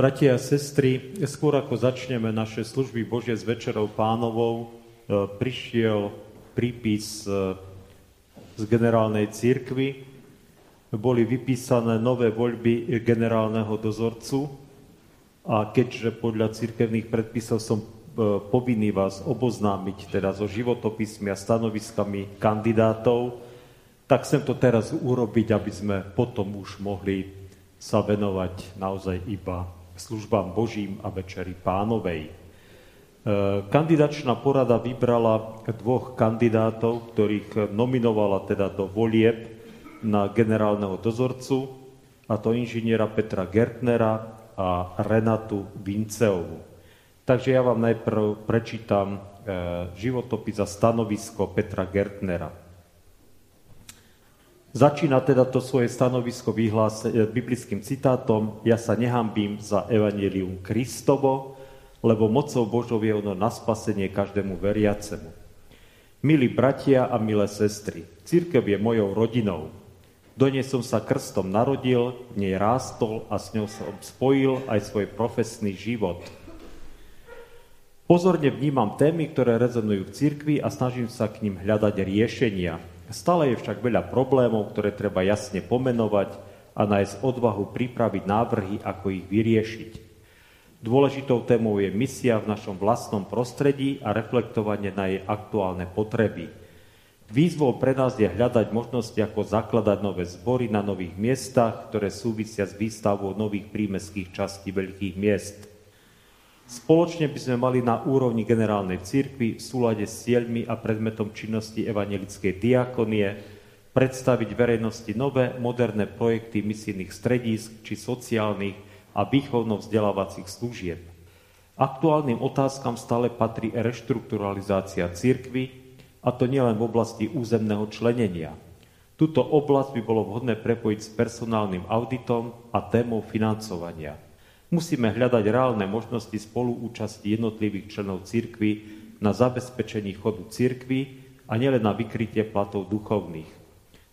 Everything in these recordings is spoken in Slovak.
Bratia a sestry, skôr ako začneme naše služby Božie s Večerou pánovou, e, prišiel prípis e, z generálnej církvy. Boli vypísané nové voľby generálneho dozorcu a keďže podľa církevných predpisov som e, povinný vás oboznámiť teda so životopismi a stanoviskami kandidátov, tak chcem to teraz urobiť, aby sme potom už mohli sa venovať naozaj iba službám Božím a Večeri Pánovej. E, kandidačná porada vybrala dvoch kandidátov, ktorých nominovala teda do volieb na generálneho dozorcu, a to inžiniera Petra Gertnera a Renatu Vinceovu. Takže ja vám najprv prečítam e, životopis a stanovisko Petra Gertnera. Začína teda to svoje stanovisko vyhlás, e, biblickým citátom Ja sa nehambím za evanelium Kristovo, lebo mocou Božou je ono na spasenie každému veriacemu. Milí bratia a milé sestry, církev je mojou rodinou. Do nej som sa krstom narodil, v nej rástol a s ňou som spojil aj svoj profesný život. Pozorne vnímam témy, ktoré rezonujú v cirkvi a snažím sa k ním hľadať riešenia. Stále je však veľa problémov, ktoré treba jasne pomenovať a nájsť odvahu pripraviť návrhy, ako ich vyriešiť. Dôležitou témou je misia v našom vlastnom prostredí a reflektovanie na jej aktuálne potreby. Výzvou pre nás je hľadať možnosti, ako zakladať nové zbory na nových miestach, ktoré súvisia s výstavou nových prímeských častí veľkých miest. Spoločne by sme mali na úrovni generálnej církvy v súlade s cieľmi a predmetom činnosti evangelickej diakonie predstaviť verejnosti nové, moderné projekty misijných stredísk či sociálnych a výchovno-vzdelávacích služieb. Aktuálnym otázkam stále patrí reštrukturalizácia církvy, a to nielen v oblasti územného členenia. Tuto oblasť by bolo vhodné prepojiť s personálnym auditom a témou financovania – Musíme hľadať reálne možnosti spoluúčasti jednotlivých členov cirkvy na zabezpečení chodu cirkvy a nielen na vykrytie platov duchovných.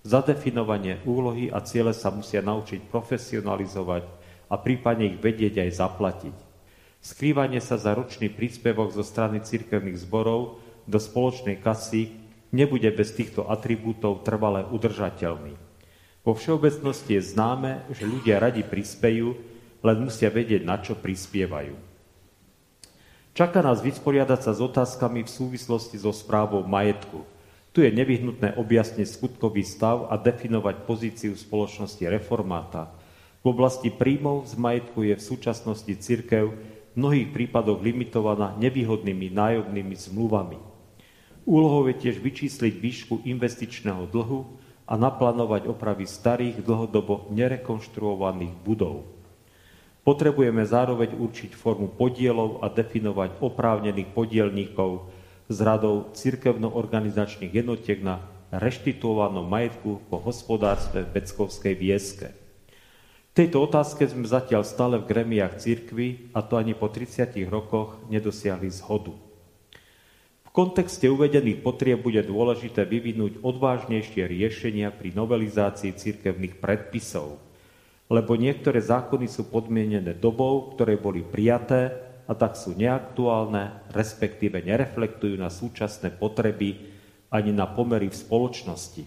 Zadefinovanie úlohy a ciele sa musia naučiť profesionalizovať a prípadne ich vedieť aj zaplatiť. Skrývanie sa za ročný príspevok zo strany cirkevných zborov do spoločnej kasy nebude bez týchto atribútov trvale udržateľný. Vo všeobecnosti je známe, že ľudia radi prispejú, len musia vedieť, na čo prispievajú. Čaká nás vysporiadať sa s otázkami v súvislosti so správou majetku. Tu je nevyhnutné objasniť skutkový stav a definovať pozíciu spoločnosti reformáta. V oblasti príjmov z majetku je v súčasnosti cirkev v mnohých prípadoch limitovaná nevýhodnými nájomnými zmluvami. Úlohou je tiež vyčísliť výšku investičného dlhu a naplánovať opravy starých, dlhodobo nerekonštruovaných budov. Potrebujeme zároveň určiť formu podielov a definovať oprávnených podielníkov z radou cirkevno-organizačných jednotiek na reštituovanom majetku po hospodárstve v Beckovskej vieske. Tejto otázke sme zatiaľ stále v gremiách cirkvy a to ani po 30 rokoch nedosiahli zhodu. V kontexte uvedených potrieb bude dôležité vyvinúť odvážnejšie riešenia pri novelizácii cirkevných predpisov – lebo niektoré zákony sú podmienené dobou, ktoré boli prijaté a tak sú neaktuálne, respektíve nereflektujú na súčasné potreby ani na pomery v spoločnosti.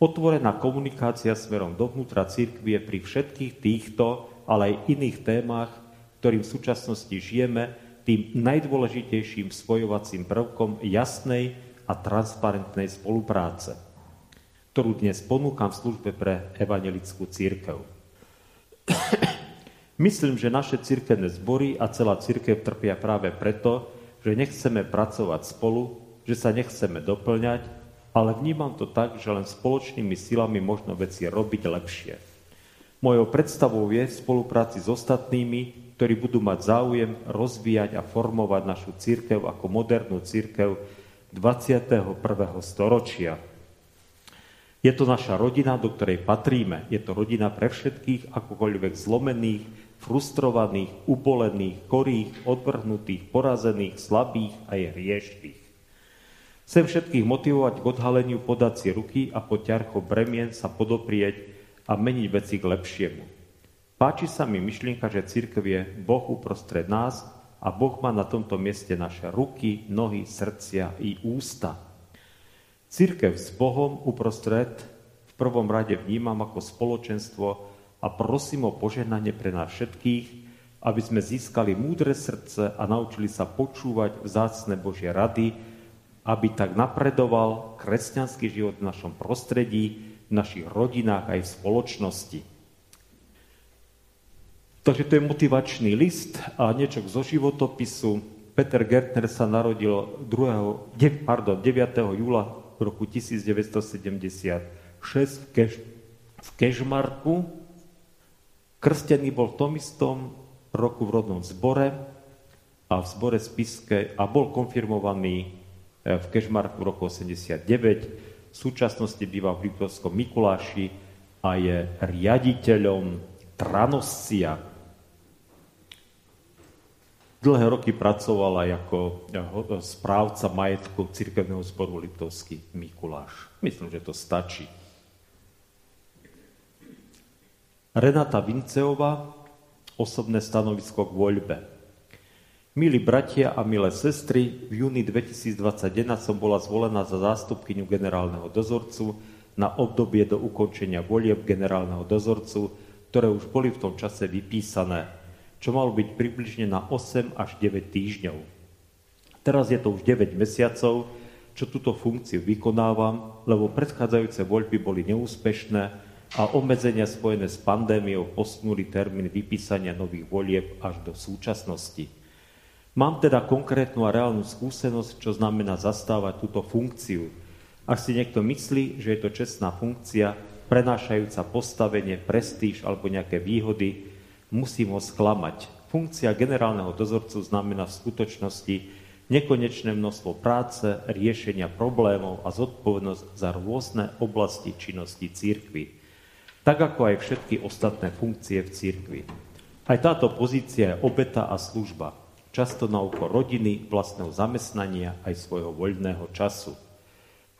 Otvorená komunikácia smerom dovnútra církvie pri všetkých týchto, ale aj iných témach, ktorým v súčasnosti žijeme, tým najdôležitejším spojovacím prvkom jasnej a transparentnej spolupráce, ktorú dnes ponúkam v službe pre evangelickú církev. Myslím, že naše cirkevné zbory a celá cirkev trpia práve preto, že nechceme pracovať spolu, že sa nechceme doplňať, ale vnímam to tak, že len spoločnými silami možno veci robiť lepšie. Mojou predstavou je v spolupráci s ostatnými, ktorí budú mať záujem rozvíjať a formovať našu církev ako modernú církev 21. storočia. Je to naša rodina, do ktorej patríme. Je to rodina pre všetkých, akokoľvek zlomených, frustrovaných, ubolených, korých, odvrhnutých, porazených, slabých a je hriešných. Chcem všetkých motivovať k odhaleniu podacie ruky a po ťarcho bremien sa podoprieť a meniť veci k lepšiemu. Páči sa mi myšlienka, že církev je Boh uprostred nás a Boh má na tomto mieste naše ruky, nohy, srdcia i ústa. Církev s Bohom uprostred v prvom rade vnímam ako spoločenstvo a prosím o požehnanie pre nás všetkých, aby sme získali múdre srdce a naučili sa počúvať vzácne Božie rady, aby tak napredoval kresťanský život v našom prostredí, v našich rodinách aj v spoločnosti. Takže to je motivačný list a niečo zo životopisu. Peter Gertner sa narodil 2, pardon, 9. júla v roku 1976 v, Keš, v Kežmarku. Krstený bol v tom istom roku v rodnom zbore a v zbore Spiske a bol konfirmovaný eh, v Kežmarku v roku 89. V súčasnosti býva v Liptovskom Mikuláši a je riaditeľom Tranoscia, Dlhé roky pracovala ako správca majetku cirkevného zboru Liptovský Mikuláš. Myslím, že to stačí. Renata Vinceová, osobné stanovisko k voľbe. Milí bratia a milé sestry, v júni 2021 som bola zvolená za zástupkyňu generálneho dozorcu na obdobie do ukončenia volieb generálneho dozorcu, ktoré už boli v tom čase vypísané čo malo byť približne na 8 až 9 týždňov. Teraz je to už 9 mesiacov, čo túto funkciu vykonávam, lebo predchádzajúce voľby boli neúspešné a obmedzenia spojené s pandémiou posunuli termín vypísania nových volieb až do súčasnosti. Mám teda konkrétnu a reálnu skúsenosť, čo znamená zastávať túto funkciu. Ak si niekto myslí, že je to čestná funkcia, prenášajúca postavenie, prestíž alebo nejaké výhody, musím ho sklamať. Funkcia generálneho dozorcu znamená v skutočnosti nekonečné množstvo práce, riešenia problémov a zodpovednosť za rôzne oblasti činnosti církvy. Tak ako aj všetky ostatné funkcie v církvi. Aj táto pozícia je obeta a služba, často na úkor rodiny, vlastného zamestnania aj svojho voľného času.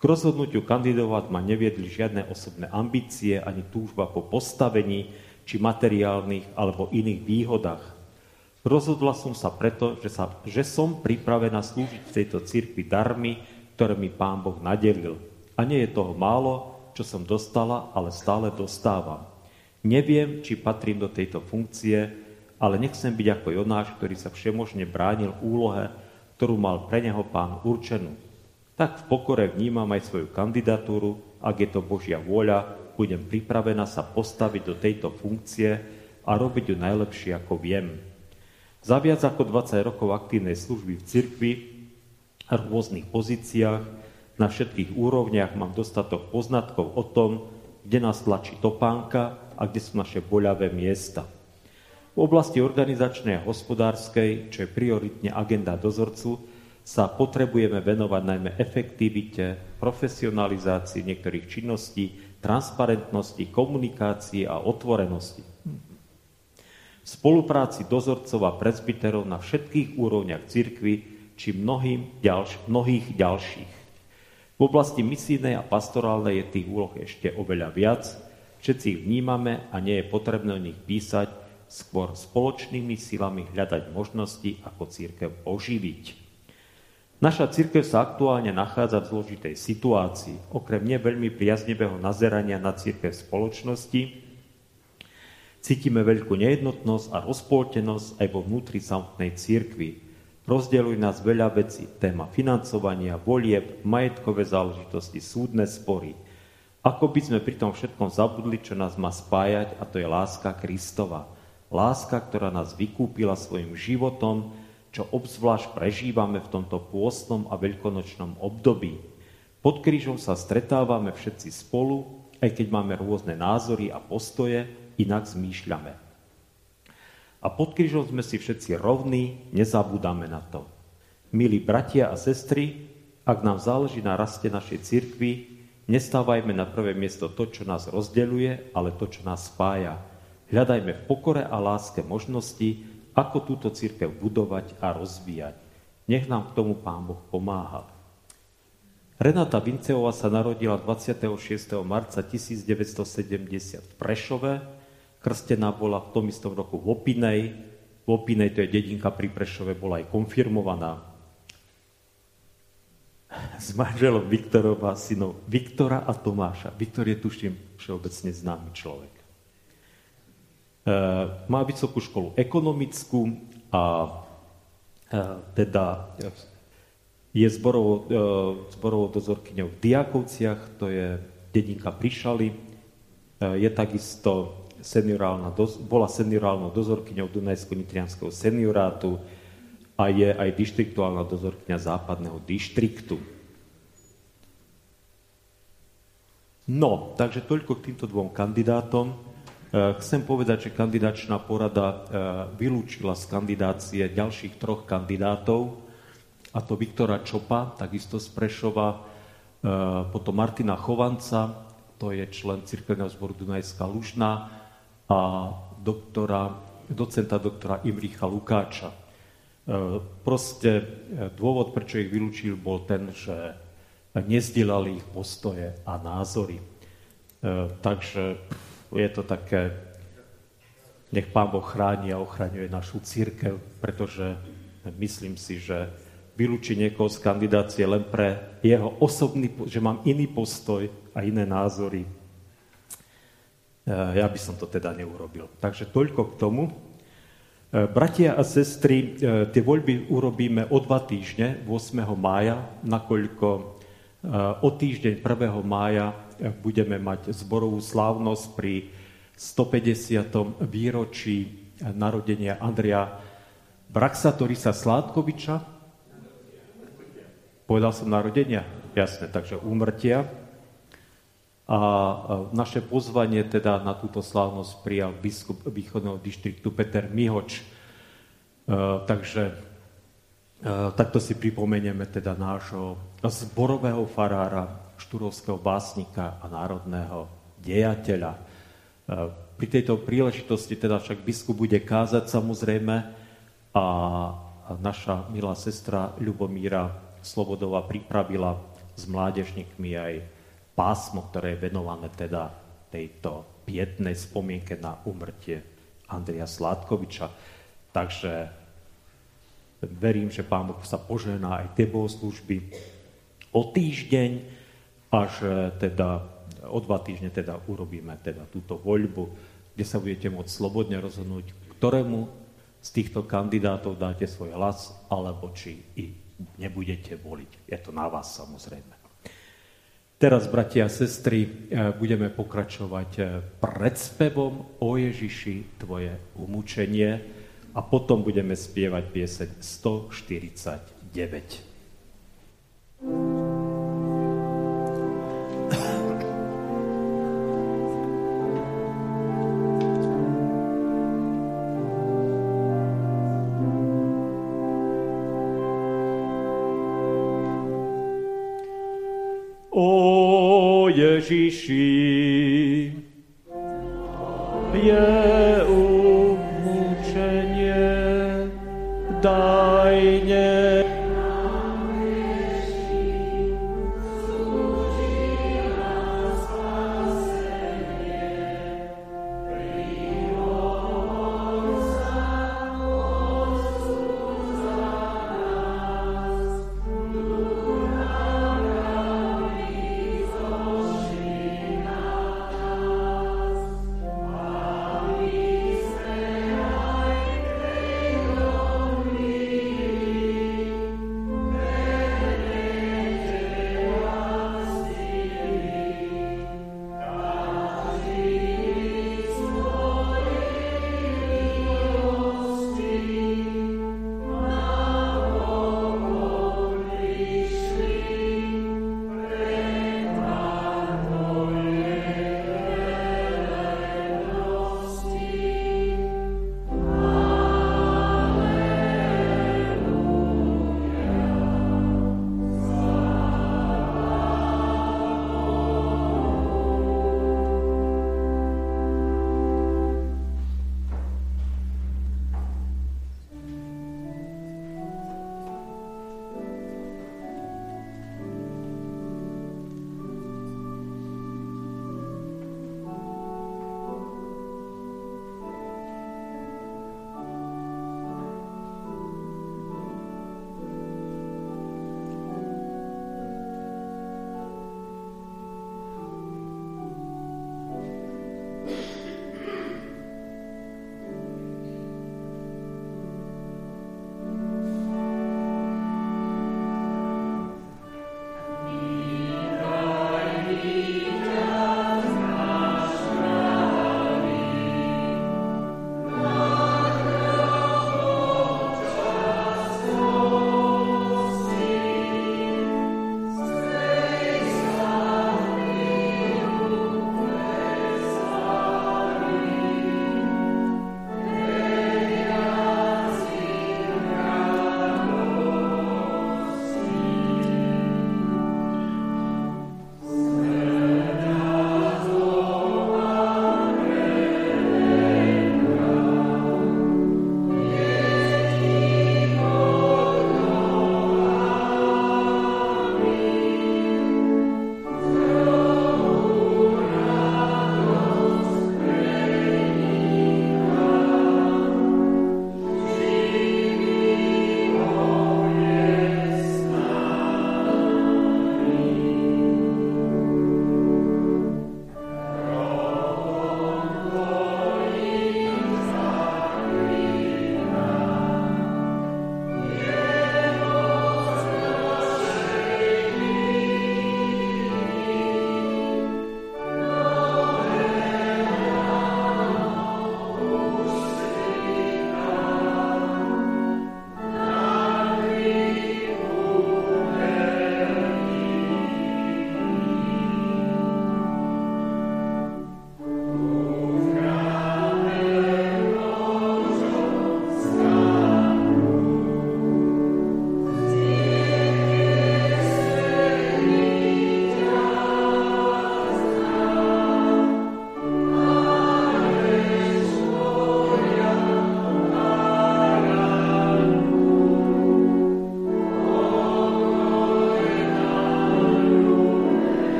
K rozhodnutiu kandidovať ma neviedli žiadne osobné ambície ani túžba po postavení, či materiálnych alebo iných výhodách. Rozhodla som sa preto, že, sa, že som pripravená slúžiť v tejto cirkvi darmi, ktoré mi Pán Boh nadelil. A nie je toho málo, čo som dostala, ale stále dostávam. Neviem, či patrím do tejto funkcie, ale nechcem byť ako Jonáš, ktorý sa všemožne bránil úlohe, ktorú mal pre neho pán určenú. Tak v pokore vnímam aj svoju kandidatúru, ak je to Božia vôľa, budem pripravená sa postaviť do tejto funkcie a robiť ju najlepšie, ako viem. Za viac ako 20 rokov aktívnej služby v cirkvi rôznych pozíciách na všetkých úrovniach mám dostatok poznatkov o tom, kde nás tlačí topánka a kde sú naše boľavé miesta. V oblasti organizačnej a hospodárskej, čo je prioritne agenda dozorcu, sa potrebujeme venovať najmä efektivite, profesionalizácii niektorých činností transparentnosti, komunikácii a otvorenosti. V spolupráci dozorcov a prezbiterov na všetkých úrovniach cirkvy či mnohým ďalš- mnohých ďalších. V oblasti misijnej a pastorálnej je tých úloh ešte oveľa viac, všetci ich vnímame a nie je potrebné o nich písať, skôr spoločnými silami hľadať možnosti, ako církev oživiť. Naša církev sa aktuálne nachádza v zložitej situácii. Okrem nie veľmi priaznivého nazerania na církev spoločnosti, cítime veľkú nejednotnosť a rozpoltenosť aj vo vnútri samotnej církvy. Rozdelujú nás veľa vecí, téma financovania, volieb, majetkové záležitosti, súdne spory. Ako by sme pri tom všetkom zabudli, čo nás má spájať, a to je láska Kristova. Láska, ktorá nás vykúpila svojim životom, čo obzvlášť prežívame v tomto pôstnom a veľkonočnom období. Pod krížom sa stretávame všetci spolu, aj keď máme rôzne názory a postoje, inak zmýšľame. A pod krížom sme si všetci rovní, nezabúdame na to. Milí bratia a sestry, ak nám záleží na raste našej cirkvi, nestávajme na prvé miesto to, čo nás rozdeľuje, ale to, čo nás spája. Hľadajme v pokore a láske možnosti, ako túto církev budovať a rozvíjať. Nech nám k tomu Pán Boh pomáha. Renata Vinceová sa narodila 26. marca 1970 v Prešove, krstená bola v tom istom roku v Opinej. V Opinej, to je dedinka pri Prešove, bola aj konfirmovaná. S manželom Viktorova synov Viktora a Tomáša. Viktor je, tuším, všeobecne známy človek. Má vysokú školu ekonomickú a teda je zborovou, e, zborovou dozorkyňou v Diakovciach, to je dedinka Prišali. E, je takisto seniorálna, bola seniorálnou dozorkyňou Dunajsko-Nitrianského seniorátu a je aj dištriktuálna dozorkyňa západného dištriktu. No, takže toľko k týmto dvom kandidátom. E, chcem povedať, že kandidačná porada vylúčila z kandidácie ďalších troch kandidátov, a to Viktora Čopa, takisto z Prešova, e, potom Martina Chovanca, to je člen Cirkevného zboru Dunajská Lužná a doktora, docenta doktora Imricha Lukáča. Proste dôvod, prečo ich vylúčil, bol ten, že nezdielali ich postoje a názory. Takže je to také, nech Pán Boh chráni a ochraňuje našu církev, pretože myslím si, že vylúčiť niekoho z kandidácie len pre jeho osobný, že mám iný postoj a iné názory. E, ja by som to teda neurobil. Takže toľko k tomu. E, bratia a sestry, e, tie voľby urobíme o dva týždne, 8. mája, nakoľko o týždeň 1. mája budeme mať zborovú slávnosť pri 150. výročí narodenia Andrea Braxatorisa Sládkoviča, Povedal som narodenia? Jasne, takže úmrtia. A naše pozvanie teda na túto slávnosť prijal biskup východného dištriktu Peter Mihoč. E, takže e, takto si pripomenieme teda nášho zborového farára, štúrovského básnika a národného dejateľa. E, pri tejto príležitosti teda však biskup bude kázať samozrejme a naša milá sestra Ľubomíra Slobodová pripravila s mládežníkmi aj pásmo, ktoré je venované teda tejto pietnej spomienke na umrtie Andreja Sládkoviča. Takže verím, že Pán Boh sa požená aj tie bohoslužby o týždeň, až teda o dva týždne teda urobíme teda túto voľbu, kde sa budete môcť slobodne rozhodnúť, ktorému z týchto kandidátov dáte svoj hlas, alebo či i nebudete voliť. Je to na vás samozrejme. Teraz, bratia a sestry, eh, budeme pokračovať eh, predspevom o Ježiši tvoje umúčenie a potom budeme spievať pieseň 149.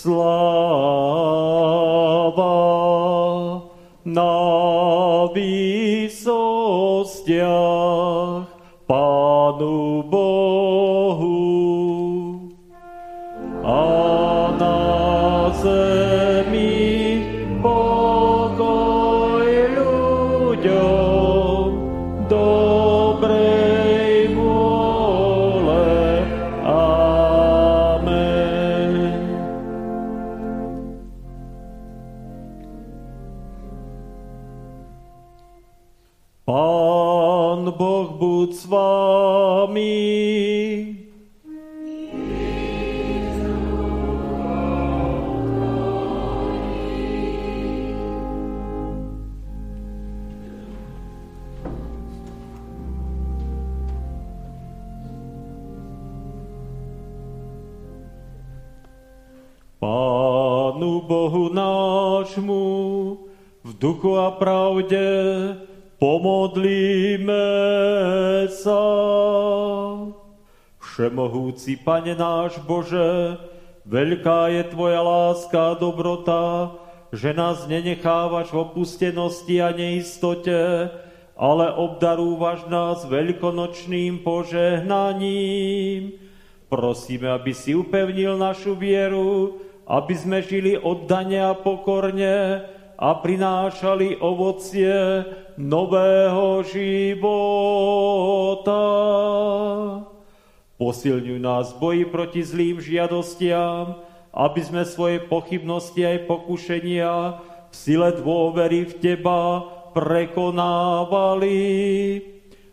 Slow. Duchu a pravde pomodlíme sa. Všemohúci Pane náš Bože, veľká je Tvoja láska a dobrota, že nás nenechávaš v opustenosti a neistote, ale obdarúvaš nás veľkonočným požehnaním. Prosíme, aby si upevnil našu vieru, aby sme žili oddane a pokorne a prinášali ovocie nového života. Posilňuj nás v boji proti zlým žiadostiam, aby sme svoje pochybnosti aj pokušenia v sile dôvery v Teba prekonávali.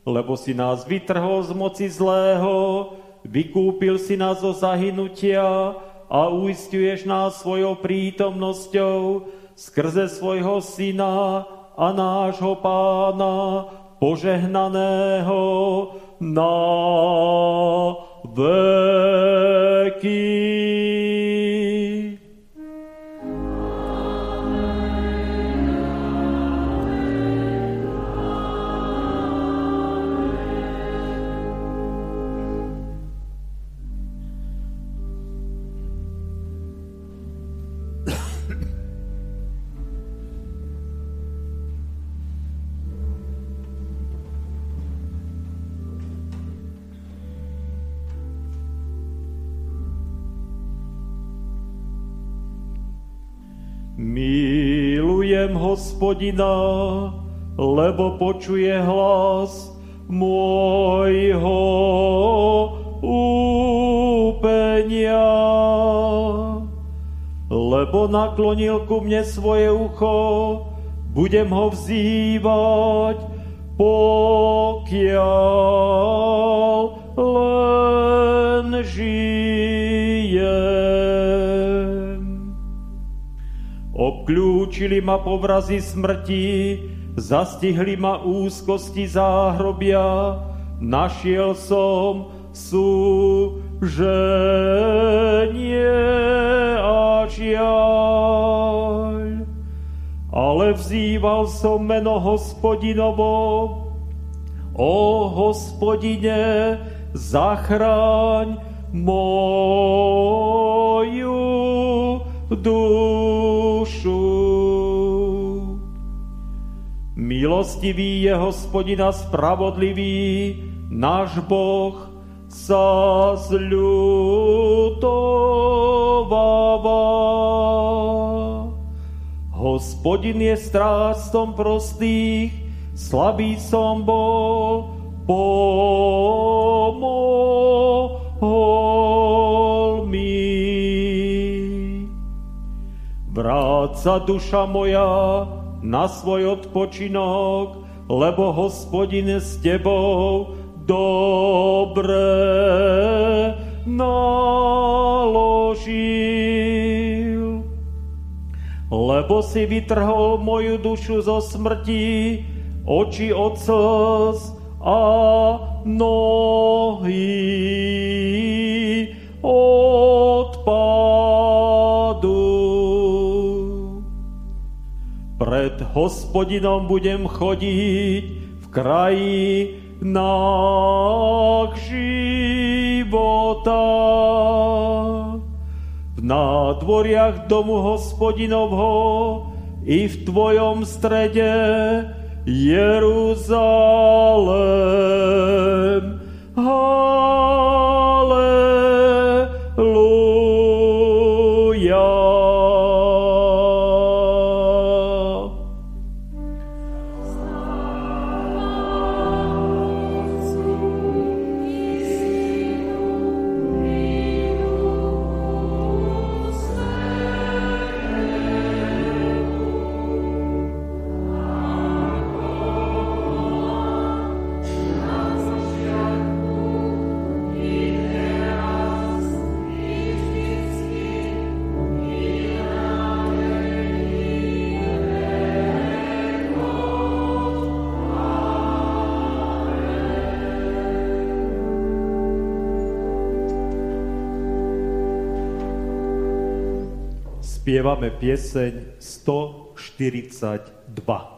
Lebo si nás vytrhol z moci zlého, vykúpil si nás zo zahynutia, a uistuješ nás svojou prítomnosťou skrze svojho syna a nášho pána požehnaného na veky. Hospodina, lebo počuje hlas môjho úpenia. Lebo naklonil ku mne svoje ucho, budem ho vzývať, pokiaľ len žije. Obklúčili ma povrazy smrti, zastihli ma úzkosti záhrobia, našiel som súženie a žiaľ. Ale vzýval som meno hospodinovo, o hospodine, zachráň moju dušu. Milostivý je hospodina spravodlivý, náš Boh sa zľutováva. Hospodin je stráctom prostých, slabý som bol, pomohol Vráca duša moja na svoj odpočinok, lebo hospodin s tebou dobre naložil. Lebo si vytrhol moju dušu zo smrti, oči od slz a nohy od pádu. Pred hospodinom budem chodiť v kraji nách života. V nádvoriach domu hospodinovho i v tvojom strede Jeruzalém. Spievame pieseň 142.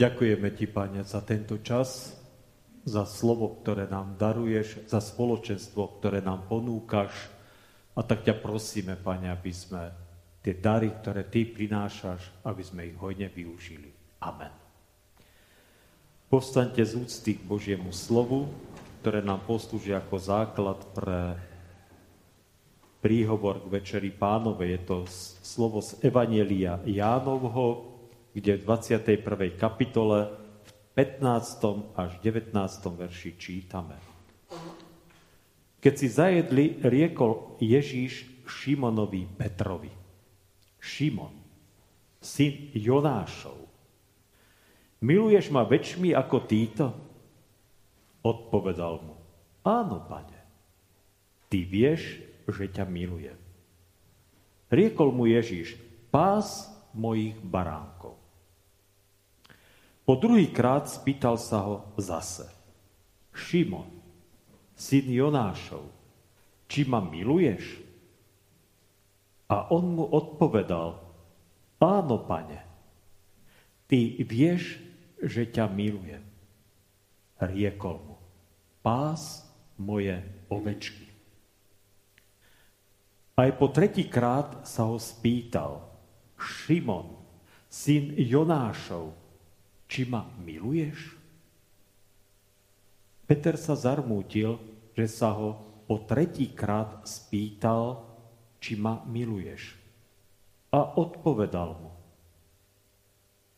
Ďakujeme Ti, Pane, za tento čas, za slovo, ktoré nám daruješ, za spoločenstvo, ktoré nám ponúkaš. A tak ťa prosíme, Pane, aby sme tie dary, ktoré Ty prinášaš, aby sme ich hojne využili. Amen. Povstaňte z úcty k Božiemu slovu, ktoré nám poslúži ako základ pre príhovor k Večeri Pánovej. Je to slovo z Evanielia Jánovho, kde v 21. kapitole v 15. až 19. verši čítame. Keď si zajedli, riekol Ježíš Šimonovi Petrovi. Šimon, syn Jonášov, miluješ ma väčšmi ako títo? Odpovedal mu, áno, pane, ty vieš, že ťa milujem. Riekol mu Ježíš, pás mojich baránkov. Po druhý krát spýtal sa ho zase. Šimon, syn Jonášov, či ma miluješ? A on mu odpovedal, áno, pane, ty vieš, že ťa milujem. Riekol mu, pás moje ovečky. Aj po tretí krát sa ho spýtal, Šimon, syn Jonášov, či ma miluješ? Peter sa zarmútil, že sa ho po tretí krát spýtal, či ma miluješ. A odpovedal mu,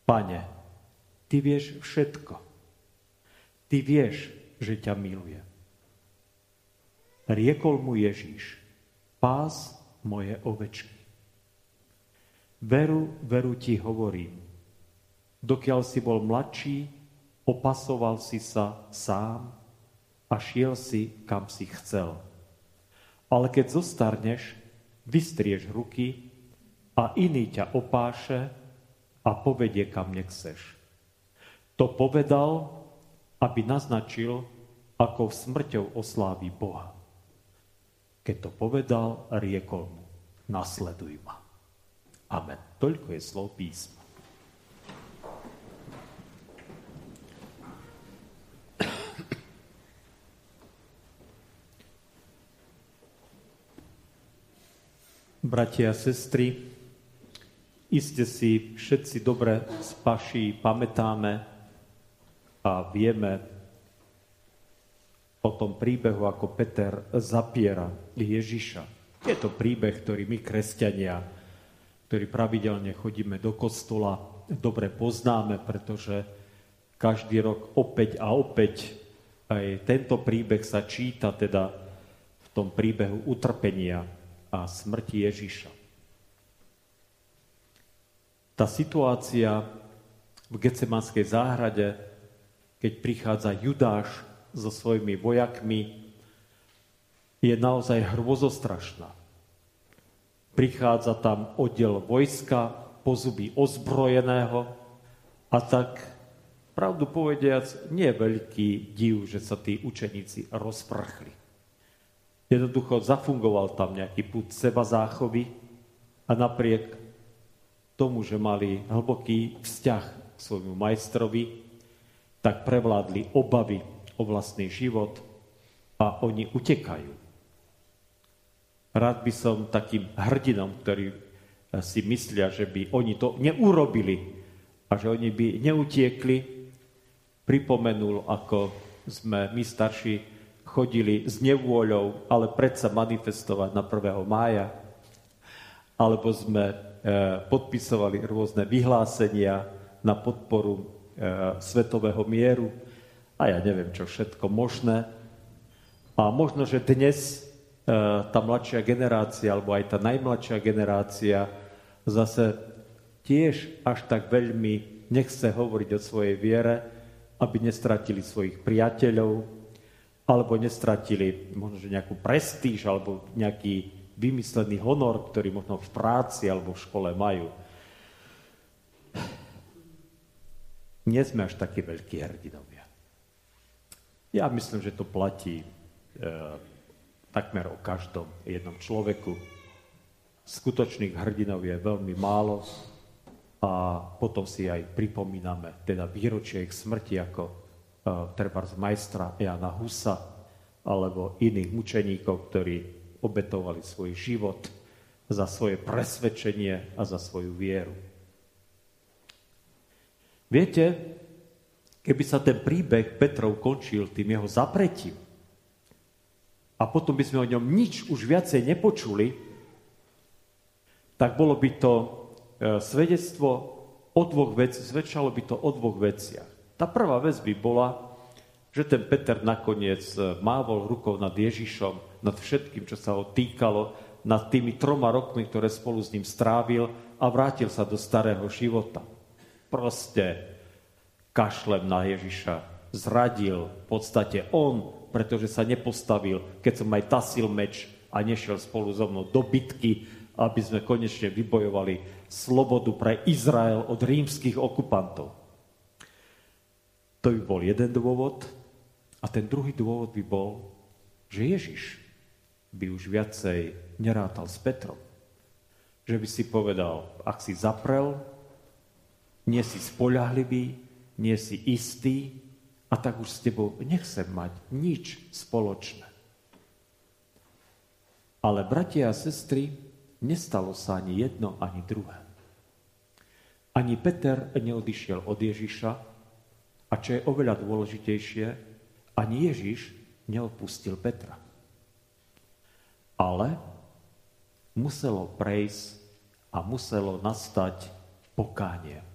Pane, ty vieš všetko. Ty vieš, že ťa milujem. Riekol mu Ježíš, pás moje ovečky. Veru, veru ti hovorím, dokiaľ si bol mladší, opasoval si sa sám a šiel si, kam si chcel. Ale keď zostarneš, vystrieš ruky a iný ťa opáše a povedie, kam nechceš. To povedal, aby naznačil, ako smrťou oslávi Boha. Keď to povedal, riekol mu, nasleduj ma. Amen. Toľko je slov písma. Bratia a sestry, iste si všetci dobre z paší pamätáme a vieme, o tom príbehu, ako Peter zapiera Ježiša. Je to príbeh, ktorý my, kresťania, ktorí pravidelne chodíme do kostola, dobre poznáme, pretože každý rok opäť a opäť aj tento príbeh sa číta teda v tom príbehu utrpenia a smrti Ježiša. Tá situácia v Gecemanskej záhrade, keď prichádza Judáš so svojimi vojakmi, je naozaj hrôzostrašná. Prichádza tam oddiel vojska, pozuby ozbrojeného a tak, pravdu povediac, nie je veľký div, že sa tí učeníci rozprchli. Jednoducho zafungoval tam nejaký put seba záchovy a napriek tomu, že mali hlboký vzťah k svojmu majstrovi, tak prevládli obavy o vlastný život a oni utekajú. Rád by som takým hrdinom, ktorí si myslia, že by oni to neurobili a že oni by neutiekli, pripomenul, ako sme my starší chodili s nevôľou, ale predsa manifestovať na 1. mája, alebo sme e, podpisovali rôzne vyhlásenia na podporu e, svetového mieru, a ja neviem, čo všetko možné. A možno, že dnes e, tá mladšia generácia, alebo aj tá najmladšia generácia zase tiež až tak veľmi nechce hovoriť o svojej viere, aby nestratili svojich priateľov, alebo nestratili možno, nejakú prestíž, alebo nejaký vymyslený honor, ktorý možno v práci alebo v škole majú. Nie sme až takí veľkí hrdinovia. Ja myslím, že to platí e, takmer o každom jednom človeku. Skutočných hrdinov je veľmi málo a potom si aj pripomíname teda výročie ich smrti ako treba z majstra Jana Husa alebo iných mučeníkov, ktorí obetovali svoj život za svoje presvedčenie a za svoju vieru. Viete, keby sa ten príbeh Petrov končil tým jeho zapretím a potom by sme o ňom nič už viacej nepočuli, tak bolo by to e, svedectvo o dvoch veciach, svedčalo by to o dvoch veciach. Tá prvá vec by bola, že ten Peter nakoniec e, mávol rukou nad Ježišom, nad všetkým, čo sa ho týkalo, nad tými troma rokmi, ktoré spolu s ním strávil a vrátil sa do starého života. Proste kašlem na Ježiša, zradil v podstate on, pretože sa nepostavil, keď som aj tasil meč a nešiel spolu so mnou do bitky, aby sme konečne vybojovali slobodu pre Izrael od rímskych okupantov. To by bol jeden dôvod. A ten druhý dôvod by bol, že Ježiš by už viacej nerátal s Petrom. Že by si povedal, ak si zaprel, nie si spoľahlivý, nie si istý a tak už s tebou nechcem mať nič spoločné. Ale bratia a sestry, nestalo sa ani jedno, ani druhé. Ani Peter neodišiel od Ježiša a čo je oveľa dôležitejšie, ani Ježiš neopustil Petra. Ale muselo prejsť a muselo nastať pokánie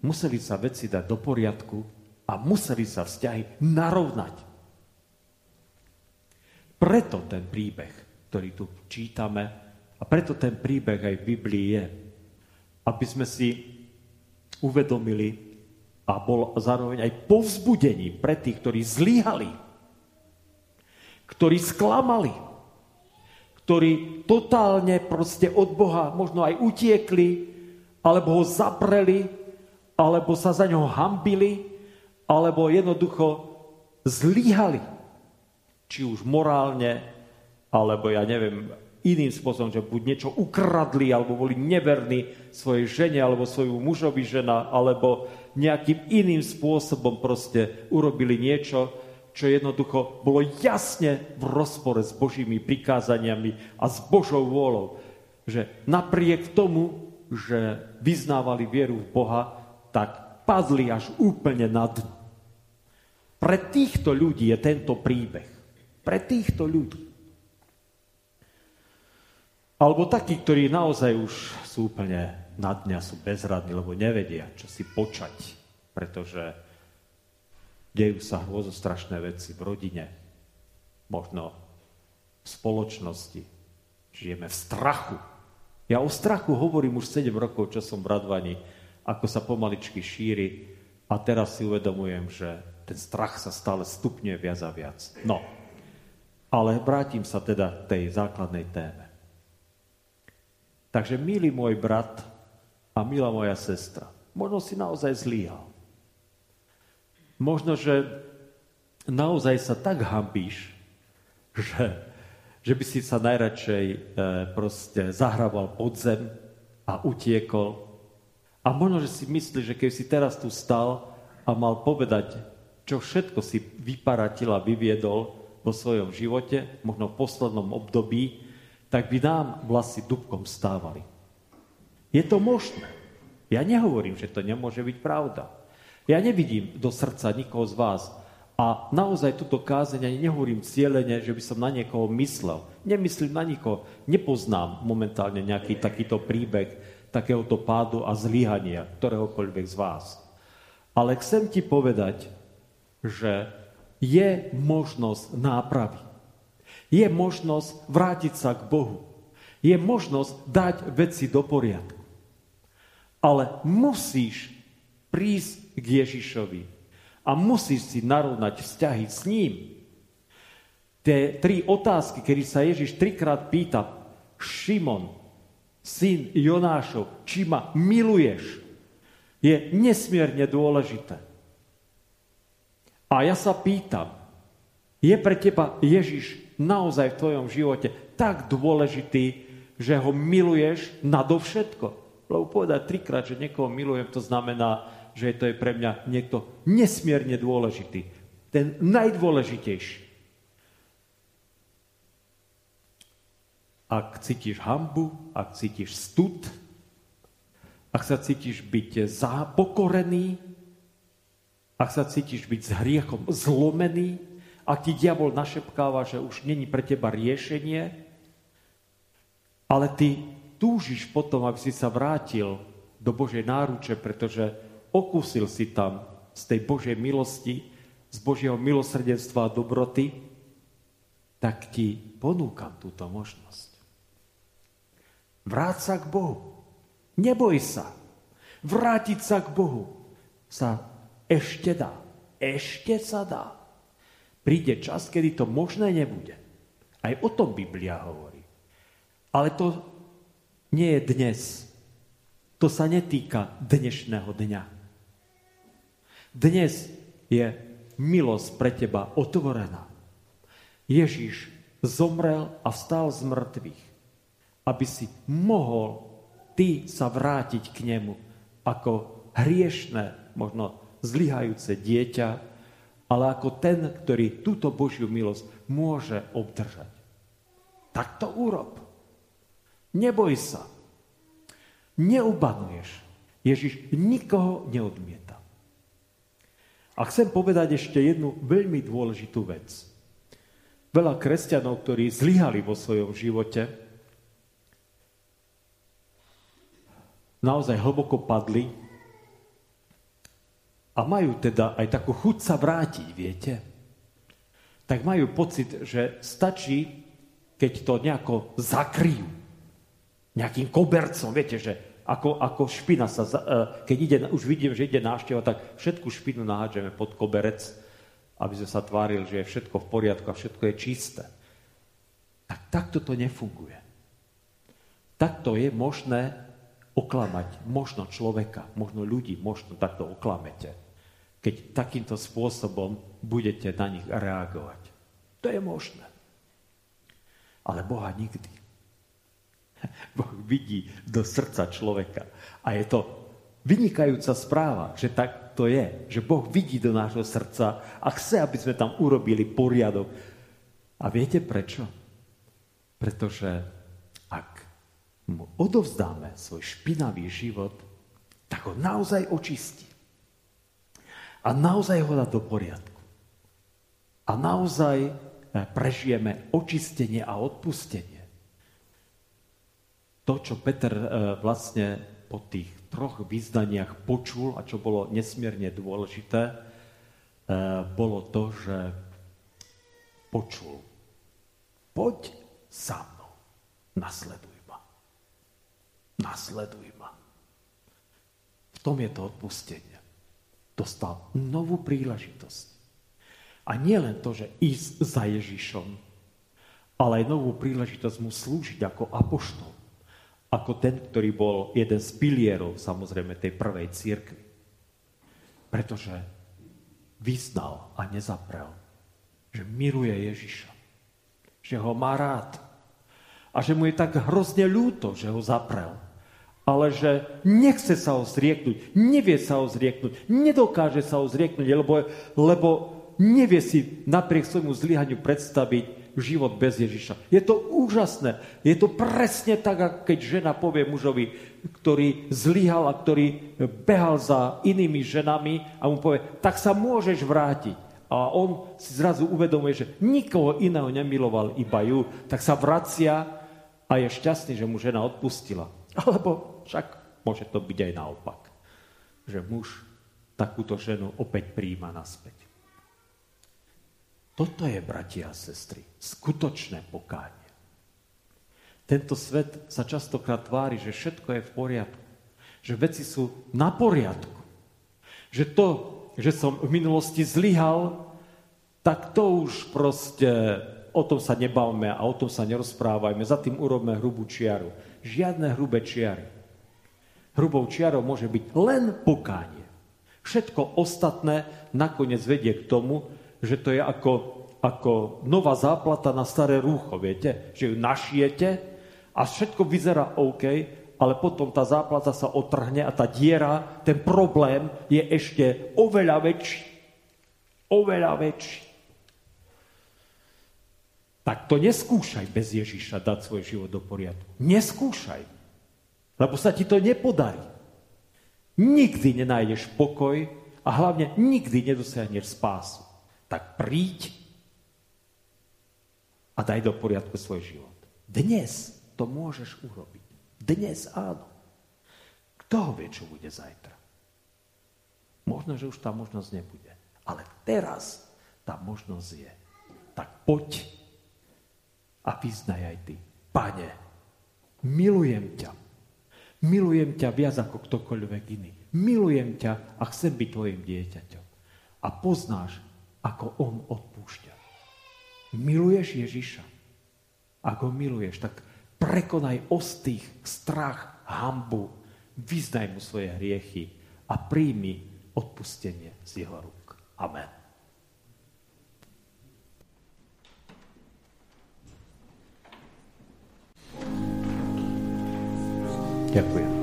museli sa veci dať do poriadku a museli sa vzťahy narovnať. Preto ten príbeh, ktorý tu čítame, a preto ten príbeh aj v Biblii je, aby sme si uvedomili a bol zároveň aj povzbudení pre tých, ktorí zlíhali, ktorí sklamali, ktorí totálne proste od Boha možno aj utiekli, alebo ho zapreli, alebo sa za ňo hambili, alebo jednoducho zlíhali. Či už morálne, alebo ja neviem, iným spôsobom, že buď niečo ukradli, alebo boli neverní svojej žene, alebo svoju mužovi žena, alebo nejakým iným spôsobom proste urobili niečo, čo jednoducho bolo jasne v rozpore s Božími prikázaniami a s Božou vôľou. Že napriek tomu, že vyznávali vieru v Boha, tak padli až úplne na dno. Pre týchto ľudí je tento príbeh. Pre týchto ľudí. Alebo takí, ktorí naozaj už sú úplne na dňa, sú bezradní, lebo nevedia, čo si počať. Pretože dejú sa strašné veci v rodine, možno v spoločnosti. Žijeme v strachu. Ja o strachu hovorím už 7 rokov, čo som v Radvani ako sa pomaličky šíri a teraz si uvedomujem, že ten strach sa stále stupňuje viac a viac. No, ale vrátim sa teda k tej základnej téme. Takže, milý môj brat a milá moja sestra, možno si naozaj zlíhal. Možno, že naozaj sa tak hambíš, že, že by si sa najradšej e, proste zahrával pod zem a utiekol a možno, že si myslíš, že keď si teraz tu stal a mal povedať, čo všetko si vyparatil a vyviedol vo svojom živote, možno v poslednom období, tak by nám vlasy dubkom stávali. Je to možné. Ja nehovorím, že to nemôže byť pravda. Ja nevidím do srdca nikoho z vás. A naozaj túto kázeň ani nehovorím cieľene, že by som na niekoho myslel. Nemyslím na nikoho. Nepoznám momentálne nejaký takýto príbeh, takéhoto pádu a zlyhania ktoréhokoľvek z vás. Ale chcem ti povedať, že je možnosť nápravy. Je možnosť vrátiť sa k Bohu. Je možnosť dať veci do poriadku. Ale musíš prísť k Ježišovi a musíš si narovnať vzťahy s ním. Tie tri otázky, kedy sa Ježiš trikrát pýta, Šimon, syn Jonášov, či ma miluješ, je nesmierne dôležité. A ja sa pýtam, je pre teba Ježiš naozaj v tvojom živote tak dôležitý, že ho miluješ nadovšetko? Lebo povedať trikrát, že niekoho milujem, to znamená, že to je pre mňa niekto nesmierne dôležitý. Ten najdôležitejší. Ak cítiš hambu, ak cítiš stud, ak sa cítiš byť pokorený, ak sa cítiš byť s hriechom zlomený, ak ti diabol našepkáva, že už není pre teba riešenie, ale ty túžiš potom, aby si sa vrátil do Božej náruče, pretože okúsil si tam z tej Božej milosti, z Božieho milosrdenstva a dobroty, tak ti ponúkam túto možnosť. Vráť sa k Bohu. Neboj sa. Vrátiť sa k Bohu sa ešte dá. Ešte sa dá. Príde čas, kedy to možné nebude. Aj o tom Biblia hovorí. Ale to nie je dnes. To sa netýka dnešného dňa. Dnes je milosť pre teba otvorená. Ježíš zomrel a vstal z mŕtvych aby si mohol ty sa vrátiť k nemu ako hriešné, možno zlyhajúce dieťa, ale ako ten, ktorý túto Božiu milosť môže obdržať. Tak to urob. Neboj sa. Neubanuješ. Ježiš nikoho neodmieta. A chcem povedať ešte jednu veľmi dôležitú vec. Veľa kresťanov, ktorí zlyhali vo svojom živote, naozaj hlboko padli a majú teda aj takú chuť sa vrátiť, viete? Tak majú pocit, že stačí, keď to nejako zakryjú. Nejakým kobercom, viete, že ako, ako špina sa, e, keď ide, už vidím, že ide návšteva, tak všetku špinu nahádžeme pod koberec, aby sme sa tvárili, že je všetko v poriadku a všetko je čisté. Tak takto to nefunguje. Takto je možné oklamať možno človeka, možno ľudí, možno takto oklamete, keď takýmto spôsobom budete na nich reagovať. To je možné. Ale Boha nikdy. Boh vidí do srdca človeka. A je to vynikajúca správa, že tak to je. Že Boh vidí do nášho srdca a chce, aby sme tam urobili poriadok. A viete prečo? Pretože mu odovzdáme svoj špinavý život, tak ho naozaj očistí. A naozaj ho dá do poriadku. A naozaj eh, prežijeme očistenie a odpustenie. To, čo Peter eh, vlastne po tých troch význaniach počul a čo bolo nesmierne dôležité, eh, bolo to, že počul. Poď sa mnou, nasleduj. Nasleduj ma. V tom je to odpustenie. Dostal novú príležitosť. A nie len to, že ísť za Ježišom, ale aj novú príležitosť mu slúžiť ako apoštol. Ako ten, ktorý bol jeden z pilierov, samozrejme, tej prvej církvy. Pretože vyznal a nezaprel, že miluje Ježiša. Že ho má rád. A že mu je tak hrozne ľúto, že ho zaprel ale že nechce sa ho zrieknúť, nevie sa ho zrieknúť, nedokáže sa ho zrieknúť, lebo, lebo nevie si napriek svojmu zlyhaniu predstaviť život bez Ježiša. Je to úžasné. Je to presne tak, keď žena povie mužovi, ktorý zlyhal a ktorý behal za inými ženami a mu povie, tak sa môžeš vrátiť. A on si zrazu uvedomuje, že nikoho iného nemiloval, iba ju, tak sa vracia a je šťastný, že mu žena odpustila. Alebo však môže to byť aj naopak, že muž takúto ženu opäť príjma naspäť. Toto je, bratia a sestry, skutočné pokánie. Tento svet sa častokrát tvári, že všetko je v poriadku. Že veci sú na poriadku. Že to, že som v minulosti zlyhal, tak to už proste, o tom sa nebavme a o tom sa nerozprávajme. Za tým urobme hrubú čiaru žiadne hrubé čiary. Hrubou čiarou môže byť len pokánie. Všetko ostatné nakoniec vedie k tomu, že to je ako, ako nová záplata na staré rúcho, viete? Že ju našijete a všetko vyzerá OK, ale potom tá záplaza sa otrhne a tá diera, ten problém je ešte oveľa väčší. Oveľa väčší. Tak to neskúšaj bez Ježiša dať svoj život do poriadku. Neskúšaj. Lebo sa ti to nepodarí. Nikdy nenájdeš pokoj a hlavne nikdy nedosiahneš spásu. Tak príď a daj do poriadku svoj život. Dnes to môžeš urobiť. Dnes áno. Kto ho vie, čo bude zajtra? Možno, že už tá možnosť nebude. Ale teraz tá možnosť je. Tak poď a vyznaj aj ty. Pane, milujem ťa. Milujem ťa viac ako ktokoľvek iný. Milujem ťa a chcem byť tvojim dieťaťom. A poznáš, ako on odpúšťa. Miluješ Ježiša? Ak miluješ, tak prekonaj ostých, strach, hambu, vyznaj mu svoje hriechy a príjmi odpustenie z jeho rúk. Amen. 也不会。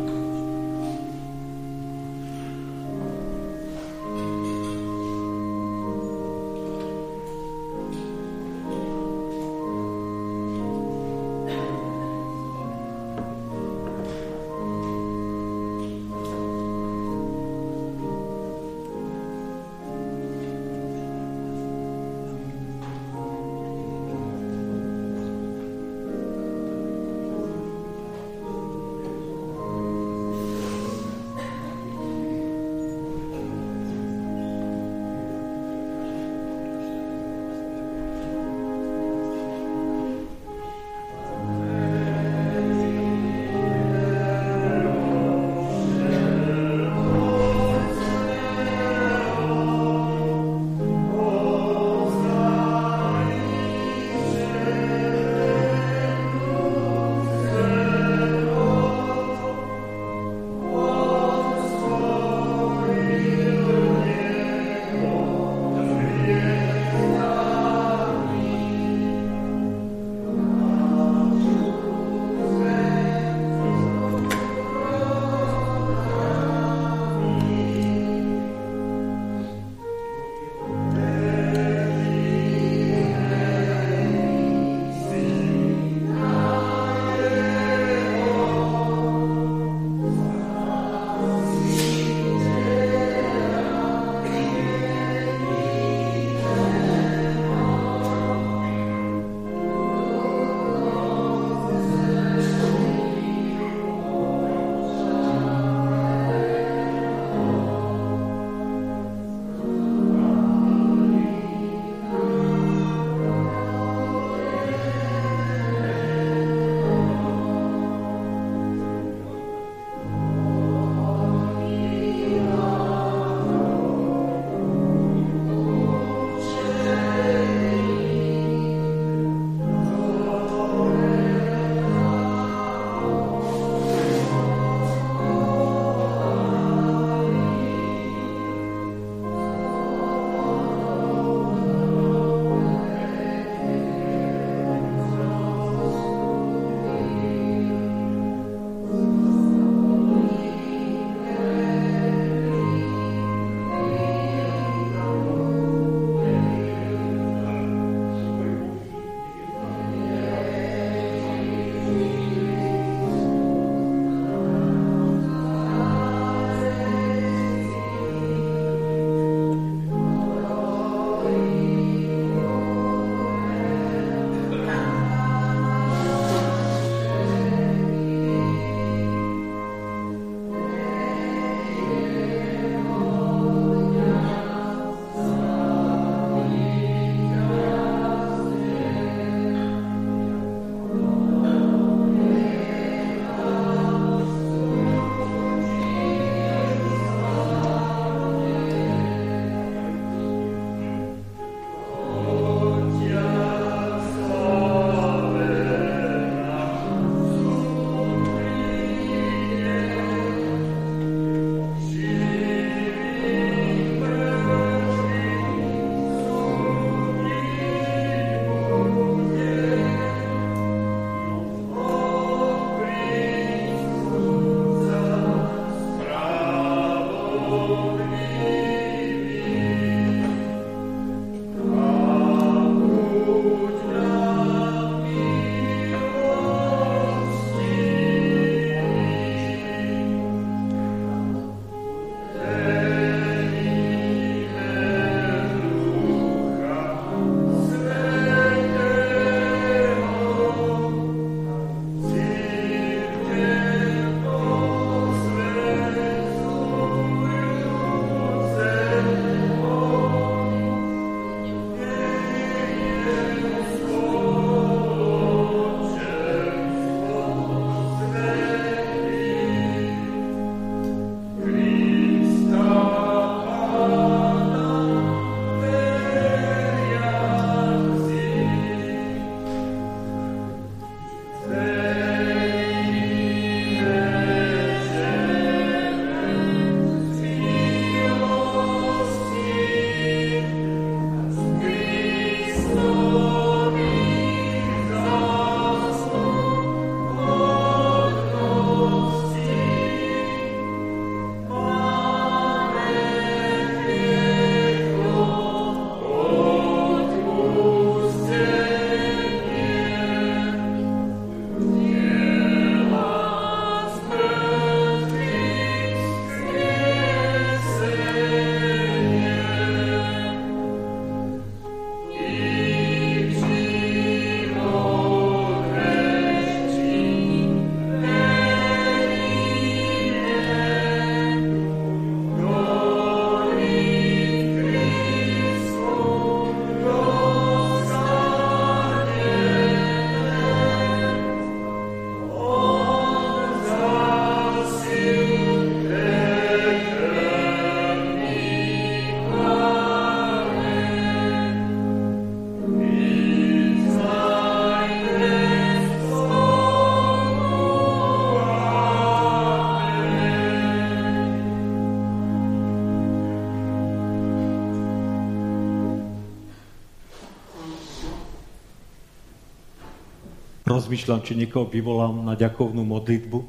Rozmýšľam, či niekoho vyvolám na ďakovnú modlitbu.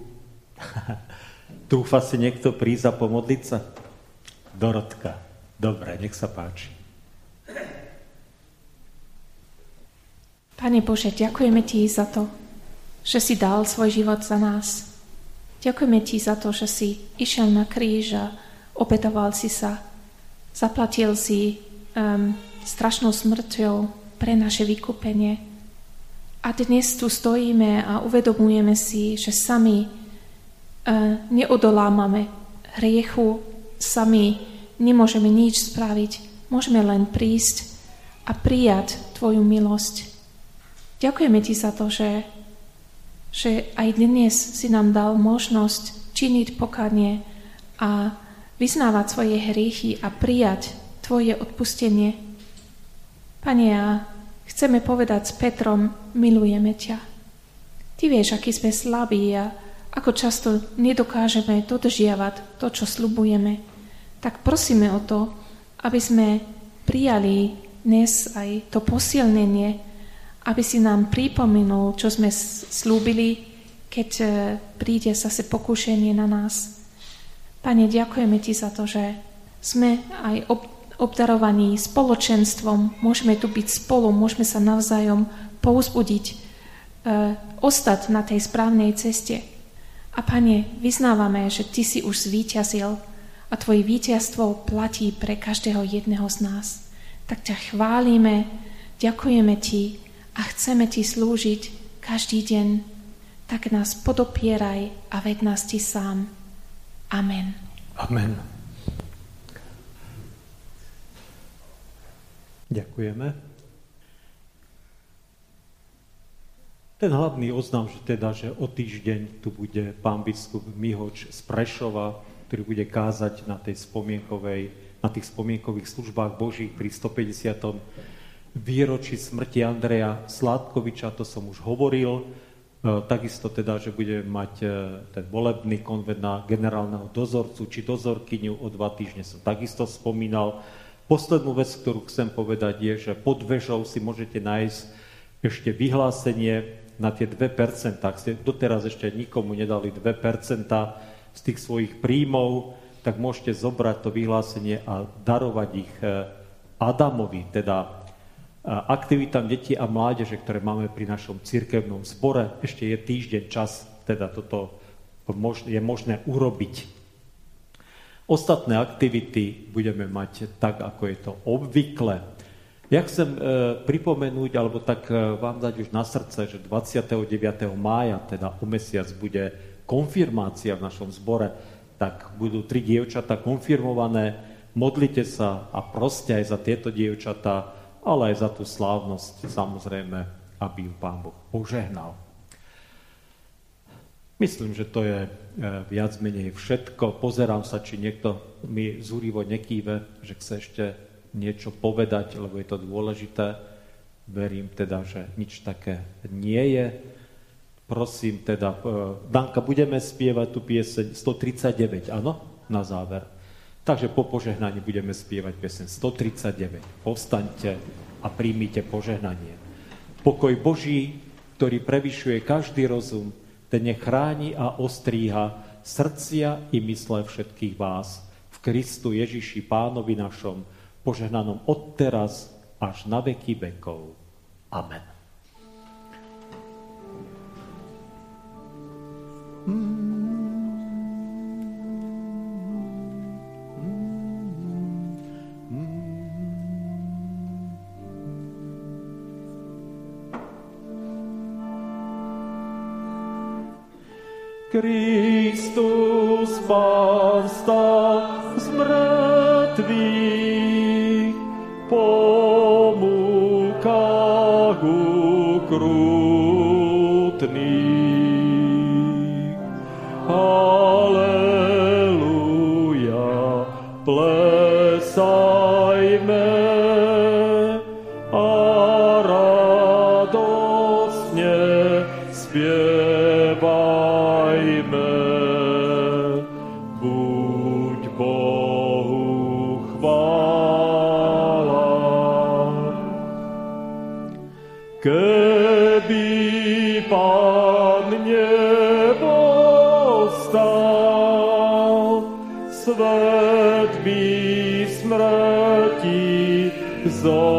Trúfa si niekto prísť a pomodliť sa? Dorotka. Dobre, nech sa páči. Pane Bože, ďakujeme Ti za to, že si dal svoj život za nás. Ďakujeme Ti za to, že si išiel na kríž a opetoval si sa. Zaplatil si um, strašnou smrťou pre naše vykúpenie. A dnes tu stojíme a uvedomujeme si, že sami uh, neodolámame hriechu, sami nemôžeme nič spraviť. Môžeme len prísť a prijať Tvoju milosť. Ďakujeme Ti za to, že, že aj dnes si nám dal možnosť činiť pokanie a vyznávať svoje hriechy a prijať Tvoje odpustenie. Pane, a chceme povedať s Petrom, milujeme ťa. Ty vieš, aký sme slabí a ako často nedokážeme dodržiavať to, čo slubujeme. Tak prosíme o to, aby sme prijali dnes aj to posilnenie, aby si nám pripomenul, čo sme slúbili, keď e, príde zase pokúšenie na nás. Pane, ďakujeme Ti za to, že sme aj obdarovaní spoločenstvom, môžeme tu byť spolu, môžeme sa navzájom pouzbudiť, e, ostať na tej správnej ceste. A Pane, vyznávame, že Ty si už zvíťazil a Tvoje víťazstvo platí pre každého jedného z nás. Tak ťa chválime, ďakujeme Ti a chceme Ti slúžiť každý deň, tak nás podopieraj a ved nás Ti sám. Amen. Amen. Ďakujeme. Ten hlavný oznam, že teda, že o týždeň tu bude pán biskup Mihoč z Prešova, ktorý bude kázať na, tej spomienkovej, na tých spomienkových službách Božích pri 150 výročí smrti Andreja Sládkoviča, to som už hovoril, e, takisto teda, že bude mať e, ten volebný konvent na generálneho dozorcu či dozorkyňu o dva týždne som takisto spomínal. Poslednú vec, ktorú chcem povedať, je, že pod vežou si môžete nájsť ešte vyhlásenie na tie 2%. Ak ste doteraz ešte nikomu nedali 2% z tých svojich príjmov, tak môžete zobrať to vyhlásenie a darovať ich e, Adamovi, teda aktivitám detí a mládeže, ktoré máme pri našom cirkevnom zbore. Ešte je týždeň čas, teda toto je možné urobiť. Ostatné aktivity budeme mať tak, ako je to obvykle. Ja chcem e, pripomenúť, alebo tak e, vám dať už na srdce, že 29. mája, teda o mesiac, bude konfirmácia v našom zbore, tak budú tri dievčata konfirmované. Modlite sa a proste aj za tieto dievčatá, ale aj za tú slávnosť, samozrejme, aby ju Pán Boh požehnal. Myslím, že to je viac menej všetko. Pozerám sa, či niekto mi zúrivo nekýve, že chce ešte niečo povedať, lebo je to dôležité. Verím teda, že nič také nie je. Prosím teda, e, Danka, budeme spievať tú pieseň 139, áno? Na záver. Takže po požehnaní budeme spievať piesen 139. Povstaňte a príjmite požehnanie. Pokoj Boží, ktorý prevyšuje každý rozum, nech chráni a ostríha srdcia i mysle všetkých vás v Kristu Ježiši Pánovi našom, požehnanom odteraz až na veky vekov. Amen. Mm. Kristus Pán stal z mŕtvych, pomúkach ukrutných. Svet by smrti zol.